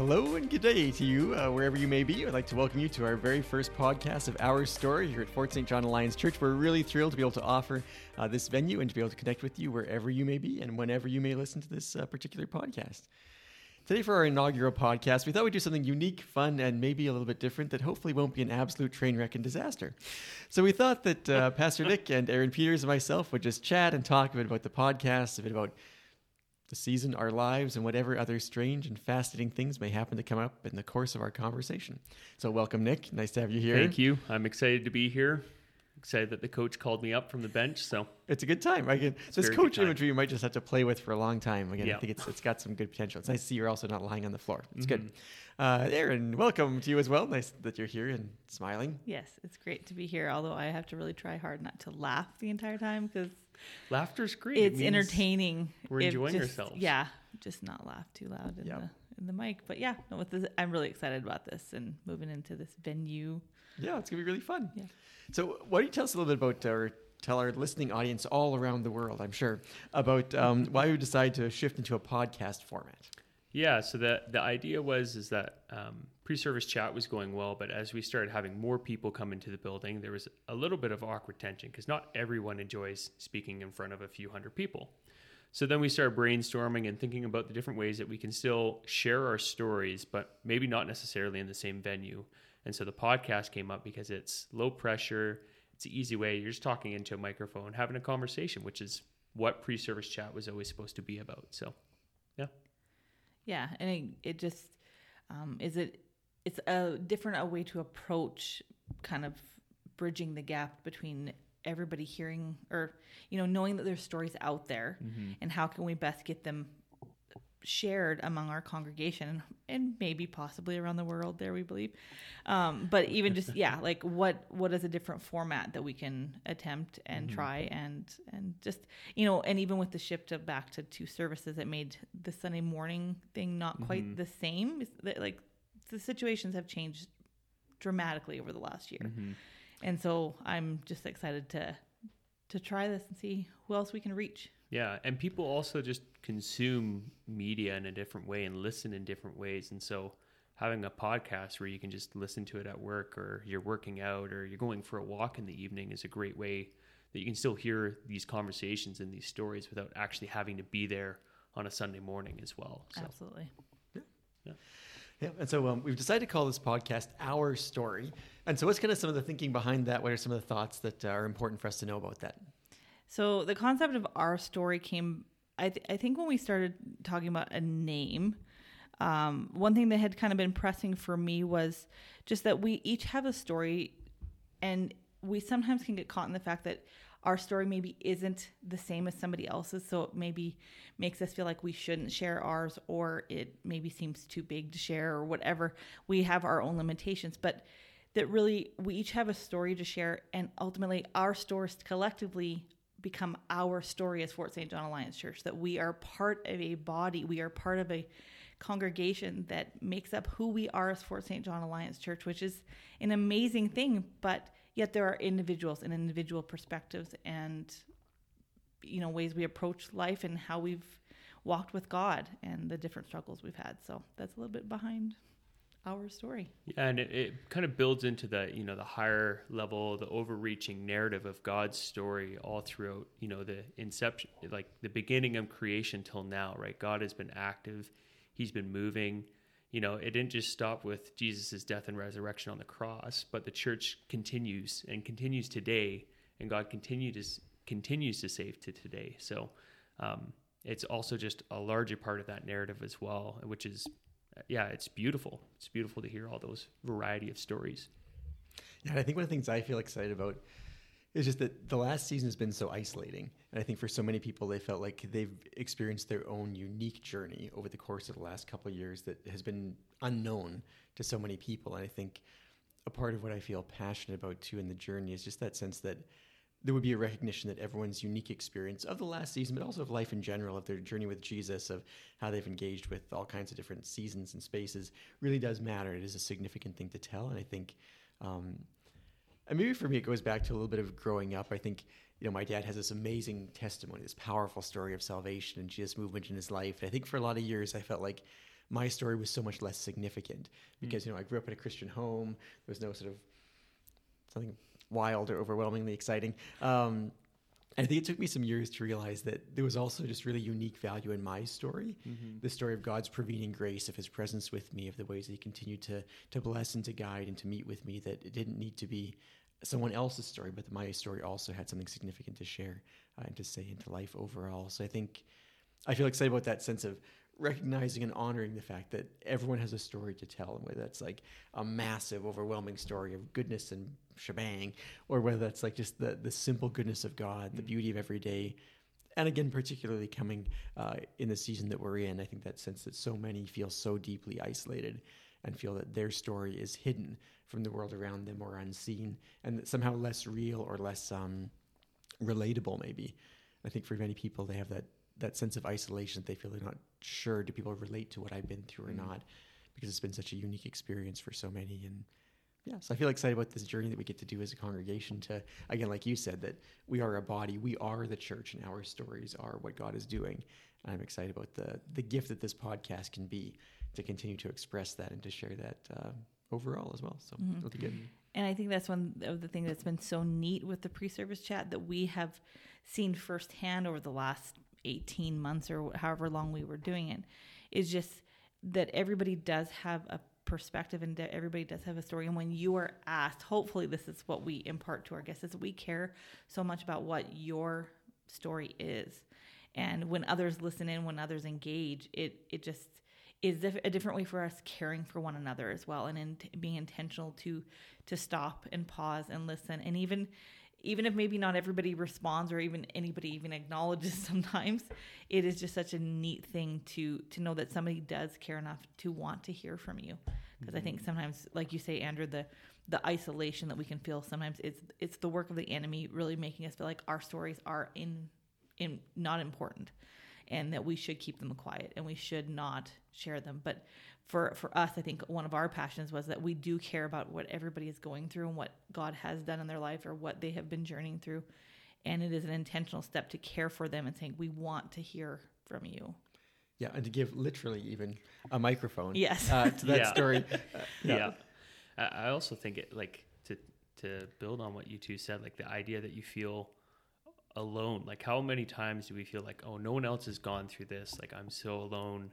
Hello and good day to you, uh, wherever you may be. I'd like to welcome you to our very first podcast of Our Story here at Fort St. John Alliance Church. We're really thrilled to be able to offer uh, this venue and to be able to connect with you wherever you may be and whenever you may listen to this uh, particular podcast. Today, for our inaugural podcast, we thought we'd do something unique, fun, and maybe a little bit different that hopefully won't be an absolute train wreck and disaster. So, we thought that uh, Pastor Nick and Erin Peters and myself would just chat and talk a bit about the podcast, a bit about the season, our lives, and whatever other strange and fascinating things may happen to come up in the course of our conversation. So, welcome, Nick. Nice to have you here. Thank you. I'm excited to be here. Excited that the coach called me up from the bench. So it's a good time. I can, this coach imagery you might just have to play with for a long time. Again, yeah. I think it's it's got some good potential. It's nice to see you're also not lying on the floor. It's mm-hmm. good. Uh, Erin, welcome to you as well. Nice that you're here and smiling. Yes, it's great to be here. Although I have to really try hard not to laugh the entire time because laughter's great. It's it entertaining. We're enjoying just, ourselves. Yeah, just not laugh too loud in yep. the in the mic. But yeah, no, with this, I'm really excited about this and moving into this venue. Yeah, it's gonna be really fun. Yeah. So, why don't you tell us a little bit about our tell our listening audience all around the world, I'm sure, about um, why we decided to shift into a podcast format. Yeah, so the the idea was is that um, pre-service chat was going well, but as we started having more people come into the building, there was a little bit of awkward tension because not everyone enjoys speaking in front of a few hundred people. So then we started brainstorming and thinking about the different ways that we can still share our stories, but maybe not necessarily in the same venue. And so the podcast came up because it's low pressure, it's an easy way. You're just talking into a microphone, having a conversation, which is what pre service chat was always supposed to be about. So. Yeah. And it, it just um, is it, it's a different a way to approach kind of bridging the gap between everybody hearing or you know knowing that there's stories out there mm-hmm. and how can we best get them shared among our congregation and maybe possibly around the world there we believe um, but even just yeah like what what is a different format that we can attempt and mm-hmm. try and and just you know and even with the shift of back to two services it made the sunday morning thing not quite mm-hmm. the same like the situations have changed dramatically over the last year mm-hmm. and so i'm just excited to to try this and see who else we can reach yeah, and people also just consume media in a different way and listen in different ways. And so having a podcast where you can just listen to it at work or you're working out or you're going for a walk in the evening is a great way that you can still hear these conversations and these stories without actually having to be there on a Sunday morning as well. So. Absolutely. Yeah. Yeah. Yeah, and so um, we've decided to call this podcast Our Story. And so, what's kind of some of the thinking behind that? What are some of the thoughts that uh, are important for us to know about that? So the concept of our story came, I, th- I think, when we started talking about a name. Um, one thing that had kind of been pressing for me was just that we each have a story, and we sometimes can get caught in the fact that our story maybe isn't the same as somebody else's, so it maybe makes us feel like we shouldn't share ours, or it maybe seems too big to share, or whatever. We have our own limitations, but that really we each have a story to share, and ultimately our stories collectively become our story as Fort St. John Alliance Church, that we are part of a body, we are part of a congregation that makes up who we are as Fort St. John Alliance Church, which is an amazing thing, but yet there are individuals and individual perspectives and you know ways we approach life and how we've walked with God and the different struggles we've had. So that's a little bit behind our story. Yeah, and it, it, kind of builds into the you know the higher level, the overreaching narrative of God's story all throughout you know the inception, like the beginning of creation till now. Right, God has been active, He's been moving. You know, it didn't just stop with Jesus' death and resurrection on the cross, but the church continues and continues today, and God continues to, continues to save to today. So. Um, it's also just a larger part of that narrative as well, which is yeah, it's beautiful. It's beautiful to hear all those variety of stories. Yeah, I think one of the things I feel excited about is just that the last season has been so isolating. And I think for so many people, they felt like they've experienced their own unique journey over the course of the last couple of years that has been unknown to so many people. And I think a part of what I feel passionate about too in the journey is just that sense that there would be a recognition that everyone's unique experience of the last season, but also of life in general, of their journey with Jesus, of how they've engaged with all kinds of different seasons and spaces, really does matter. It is a significant thing to tell, and I think, um, and maybe for me, it goes back to a little bit of growing up. I think, you know, my dad has this amazing testimony, this powerful story of salvation and Jesus' movement in his life. And I think for a lot of years, I felt like my story was so much less significant because you know I grew up in a Christian home. There was no sort of something wild or overwhelmingly exciting. Um, I think it took me some years to realize that there was also just really unique value in my story, Mm-hmm. the story of God's prevenient grace, of His presence with me, of the ways that He continued to to bless and to guide and to meet with me. That it didn't need to be someone else's story, but that my story also had something significant to share uh, and to say into life overall. So I think I feel excited about that sense of recognizing and honoring the fact that everyone has a story to tell, and whether that's like a massive, overwhelming story of goodness and shebang, or whether that's like just the the simple goodness of God, the beauty of every day. And again, particularly coming uh, in the season that we're in, I think that sense that so many feel so deeply isolated and feel that their story is hidden from the world around them or unseen and that somehow less real or less um, relatable, maybe. I think for many people, they have that, that sense of isolation that they feel they're not sure do people relate to what I've been through or Mm. not because it's been such a unique experience for so many. And yeah, so I feel excited about this journey that we get to do as a congregation to, again, like you said, that we are a body, we are the church, and our stories are what God is doing. And I'm excited about the, the gift that this podcast can be to continue to express that and to share that uh, overall as well. So Mhm. it'll be good. And I think that's one of the things that's been so neat with the pre-service chat that we have seen firsthand over the last 18 months or however long we were doing it is just that everybody does have a perspective and that everybody does have a story. And when you are asked hopefully this is what we impart to our guests is we care so much about what your story is. And when others listen in when others engage it it just is a different way for us caring for one another as well and in being intentional to to stop and pause and listen. And even even if maybe not everybody responds or even anybody even acknowledges sometimes it is just such a neat thing to to know that somebody does care enough to want to hear from you. Because i think mm-hmm. sometimes like you say andrew the the isolation that we can feel sometimes it's it's the work of the enemy really making us feel like our stories are in in not important and that we should keep them quiet and we should not share them but for for us i think one of our passions was that we do care about what everybody is going through and what god has done in their life or what they have been journeying through and it is an intentional step to care for them and saying we want to hear from you Yeah, and to give literally even a microphone yes uh, to that Yeah. story. Uh, yeah. I, I also think it like to to build on what you two said, like the idea that you feel alone. Like how many times do we feel like, oh, no one else has gone through this? Like I'm so alone,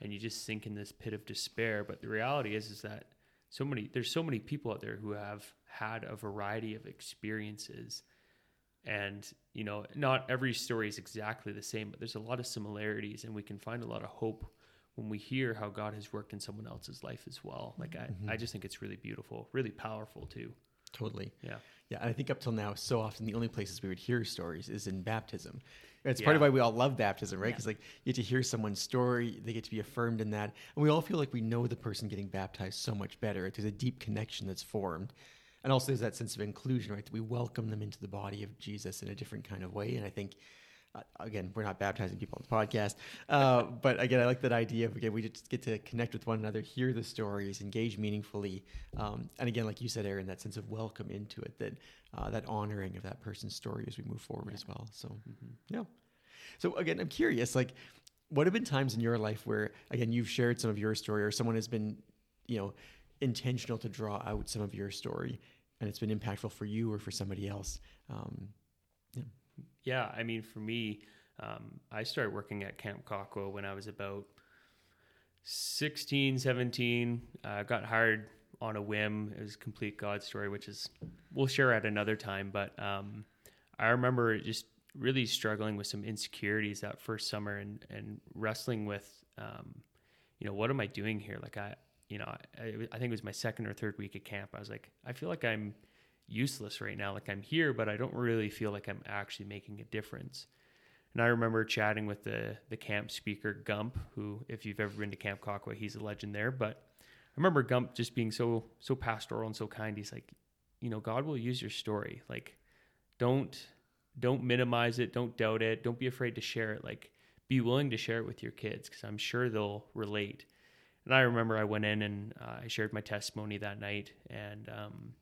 and you just sink in this pit of despair. But the reality is, is that so many there's so many people out there who have had a variety of experiences and you know not every story is exactly the same but there's a lot of similarities and we can find a lot of hope when we hear how god has worked in someone else's life as well like i, mm-hmm. I just think it's really beautiful really powerful too Totally. yeah Yeah, and I think up till now, so often the only places we would hear stories is in baptism. It's part of why we all love baptism, right? Yeah. Because like you get to hear someone's story, they get to be affirmed in that, and we all feel like we know the person getting baptized so much better. There's a deep connection that's formed, and also there's that sense of inclusion, right? That we welcome them into the body of Jesus in a different kind of way. And I think, again, we're not baptizing people on the podcast, uh, but again, I like that idea of again we just get to connect with one another, hear the stories, engage meaningfully, um, and again, like you said, Erin, that sense of welcome into it, that uh, that honoring of that person's story as we move forward as well. So, yeah. So again, I'm curious, like, what have been times in your life where, again, you've shared some of your story, or someone has been, you know, intentional to draw out some of your story, and it's been impactful for you or for somebody else. Um, yeah i mean for me um, i started working at camp Kakwa when i was about 16 17 uh, got hired on a whim. It was a complete god story which is we'll share at another time but um, i remember just really struggling with some insecurities that first summer and, and wrestling with um, you know what am i doing here? Like i you know I, I think it was my second or third week at camp. I was like i feel like i'm useless right now. Like I'm here, but I don't really feel like I'm actually making a difference. And I remember chatting with the the camp speaker Gump, who, if you've ever been to Camp Kakwa, he's a legend there. But I remember Gump just being so so pastoral and so kind. He's like, you know, God will use your story. Like, don't don't minimize it. Don't doubt it. Don't be afraid to share it. Like, be willing to share it with your kids because I'm sure they'll relate. And I remember I went in and uh, I shared my testimony that night, and um,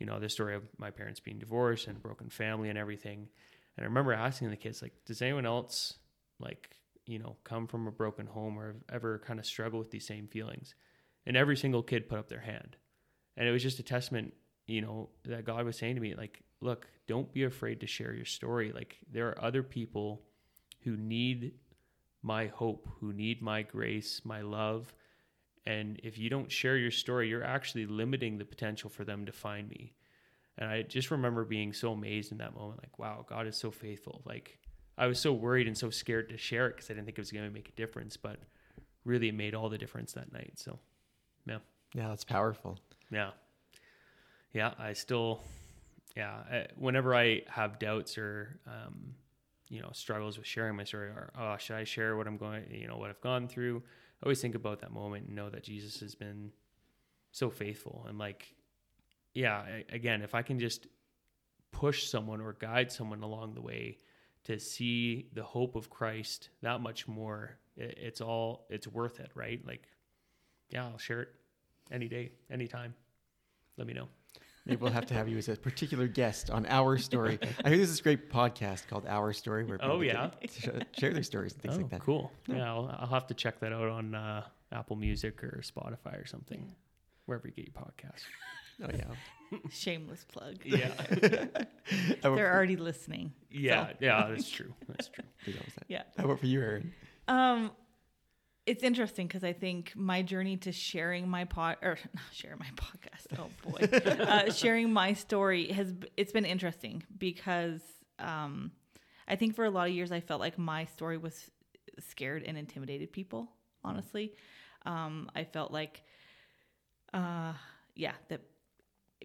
you know, the story of my parents being divorced and broken family and everything. And I remember asking the kids, like, does anyone else like, you know, come from a broken home or ever kind of struggled with these same feelings. And every single kid put up their hand. And it was just a testament, you know, that God was saying to me, like, look, don't be afraid to share your story. Like, there are other people who need my hope, who need my grace, my love. And if you don't share your story, you're actually limiting the potential for them to find me. And I just remember being so amazed in that moment, like, wow, God is so faithful. Like, I was so worried and so scared to share it because I didn't think it was going to make a difference, but really it made all the difference that night. So, yeah. Yeah, that's powerful. Yeah. Yeah. I still, yeah. I, whenever I have doubts or, um, you know, struggles with sharing my story or, oh, should I share what I'm going, you know, what I've gone through? I always think about that moment and know that Jesus has been so faithful. And like, yeah, I, again, if I can just push someone or guide someone along the way to see the hope of Christ that much more, it, it's all, it's worth it, right? Like, yeah, I'll share it any day, anytime. Let me know. Maybe we'll have to have you as a particular guest on Our Story. I hear there's this great podcast called Our Story where people Oh, yeah? to share their stories and things oh, like that. cool. Yeah, I'll, I'll have to check that out on uh, Apple Music or Spotify or something, wherever you get your podcast. Oh yeah. Shameless plug. Yeah, They're already listening. yeah, yeah. That's true. That's true. for, that was. Yeah. How about for you, Erin? Um, it's interesting because I think my journey to sharing my pod or not sharing my podcast. Oh boy, uh, sharing my story has it's been interesting because um, I think for a lot of years I felt like my story was scared and intimidated people. Honestly, um, I felt like, uh, yeah, that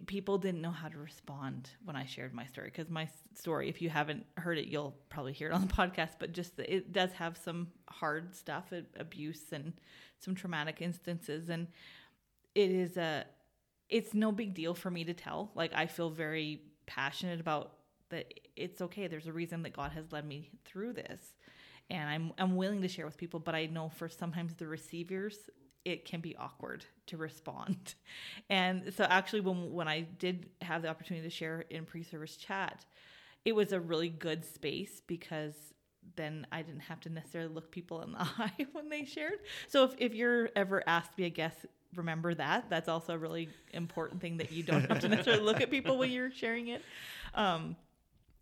people didn't know how to respond when I shared my story because my story, if you haven't heard it, you'll probably hear it on the podcast. But just it does have some hard stuff, abuse and some traumatic instances, and it is a, it's no big deal for me to tell. Like I feel very passionate about that. It's okay. There's a reason that God has led me through this, and I'm I'm willing to share with people. But I know for sometimes the receivers it can be awkward to respond. And so actually when when I did have the opportunity to share in pre-service chat, it was a really good space because then I didn't have to necessarily look people in the eye when they shared. So if, if you're ever asked to be a guest, remember that. That's also a really important thing that you don't have to necessarily look at people when you're sharing it. Um,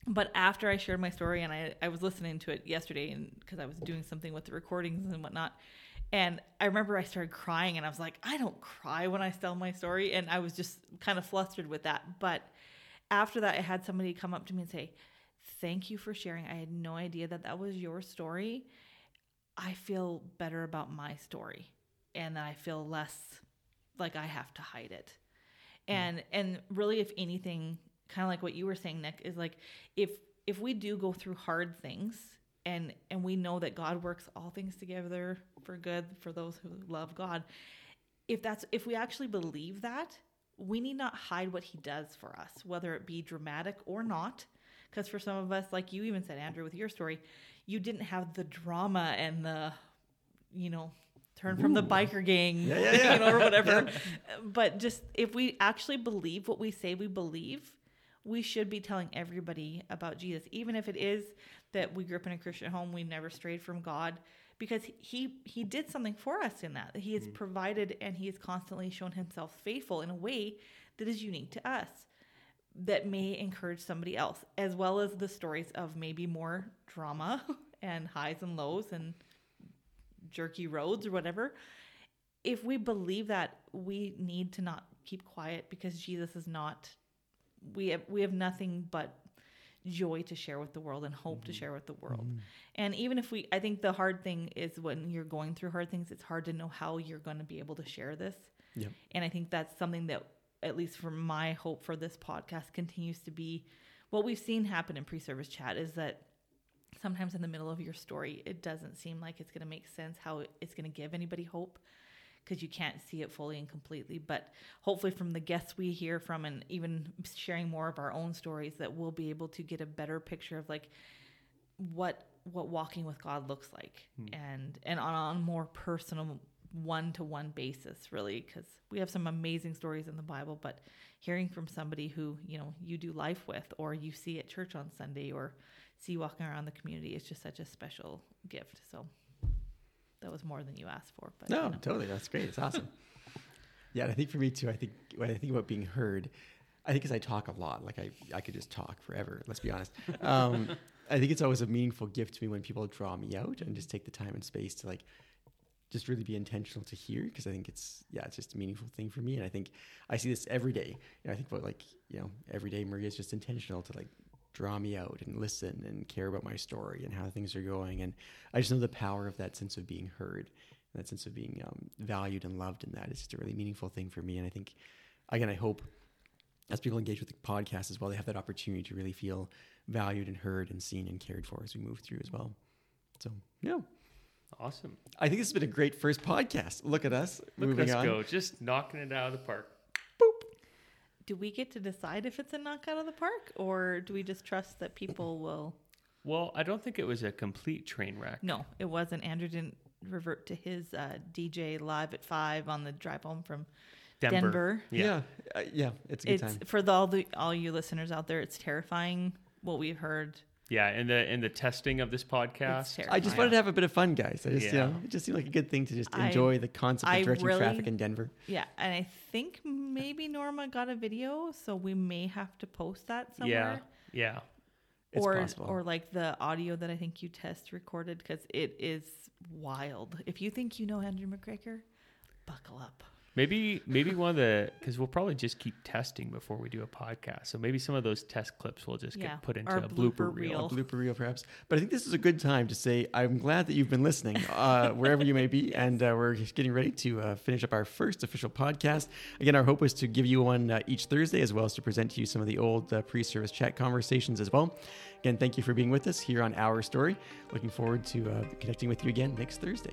but after I shared my story and I, I was listening to it yesterday and because I was doing something with the recordings and whatnot, and I remember I started crying and I was like, I don't cry when I tell my story. And I was just kind of flustered with that. But after that, I had somebody come up to me and say, Thank you for sharing. I had no idea that that was your story. I feel better about my story and I feel less like I have to hide it. Mm. And and really if anything, kind of like what you were saying Nick is like if if we do go through hard things and and we know that God works all things together for good for those who love God. If that's if we actually believe that, we need not hide what he does for us, whether it be dramatic or not. Because for some of us, like you even said, Andrew, with your story, you didn't have the drama and the, you know, turn from the biker gang, Yeah, yeah, yeah. you know, or whatever. But just if we actually believe what we say we believe, we should be telling everybody about Jesus, even if it is that we grew up in a Christian home, we never strayed from God, because he he did something for us in that. He has mm. provided and he has constantly shown himself faithful in a way that is unique to us that may encourage somebody else, as well as the stories of maybe more drama and highs and lows and jerky roads or whatever. If we believe that, we need to not keep quiet because Jesus is not. We have we have nothing but joy to share with the world and hope to mm-hmm. share with the world. Mm-hmm. And even if we, I think the hard thing is when you're going through hard things, it's hard to know how you're going to be able to share this. Yep. And I think that's something that, at least for my hope for this podcast, continues to be what we've seen happen in pre service chat is that sometimes in the middle of your story, it doesn't seem like it's going to make sense how it's going to give anybody hope because you can't see it fully and completely. But hopefully, from the guests we hear from and even sharing more of our own stories, that we'll be able to get a better picture of like what what walking with God looks like, hmm. and and on, on a more personal one to one basis, really, because we have some amazing stories in the Bible, but hearing from somebody who you know you do life with, or you see at church on Sunday, or see walking around the community is just such a special gift. So that was more than you asked for. But No, you know. totally. That's great. It's awesome. yeah, and I think for me too, I think when I think about being heard, I think as I talk a lot, like I, I could just talk forever. Let's be honest. Um, I think it's always a meaningful gift to me when people draw me out and just take the time and space to like just really be intentional to hear because I think it's yeah it's just a meaningful thing for me and I think I see this every day. You know, I think about like you know every day Maria's just intentional to like draw me out and listen and care about my story and how things are going and I just know the power of that sense of being heard and that sense of being um, valued and loved in that is just a really meaningful thing for me and I think again I hope as people engage with the podcast as well they have that opportunity to really feel valued and heard and seen and cared for as we move through as well. So yeah. Awesome. I think this has been a great first podcast. Look at us Look moving at us on. go. Just knocking it out of the park. Do we get to decide if it's a knockout of the park, or do we just trust that people will? Well, I don't think it was a complete train wreck. No, it wasn't. Andrew didn't revert to his uh, DJ live at five on the drive home from Denver. Denver. Yeah. Yeah, uh, yeah, it's a good It's time. for the, all the all you listeners out there. It's terrifying what we've heard. Yeah, and the and the testing of this podcast. I just wanted to have a bit of fun, guys. I just, you Yeah. know, it just seemed like a good thing to just I- enjoy the concept I of directing really- traffic in Denver. Yeah, and I think maybe Norma got a video, so we may have to post that Yeah, somewhere. yeah. It's or possible. or like the audio that I think you test recorded because it is wild. If you think you know Andrew McGregor, buckle up. Maybe maybe one of the because we'll probably just keep testing before we do a podcast. So maybe some of those test clips will just Yeah, get put into our a blooper, blooper reel. reel. blooper reel, perhaps. But I think this is a good time to say I'm glad that you've been listening, uh, wherever you may be, and uh, we're just getting ready to uh, finish up our first official podcast. Again, our hope was to give you one uh, each Thursday, as well as to present to you some of the old uh, pre-service chat conversations as well. Again, thank you for being with us here on Our Story. Looking forward to uh, connecting with you again next Thursday.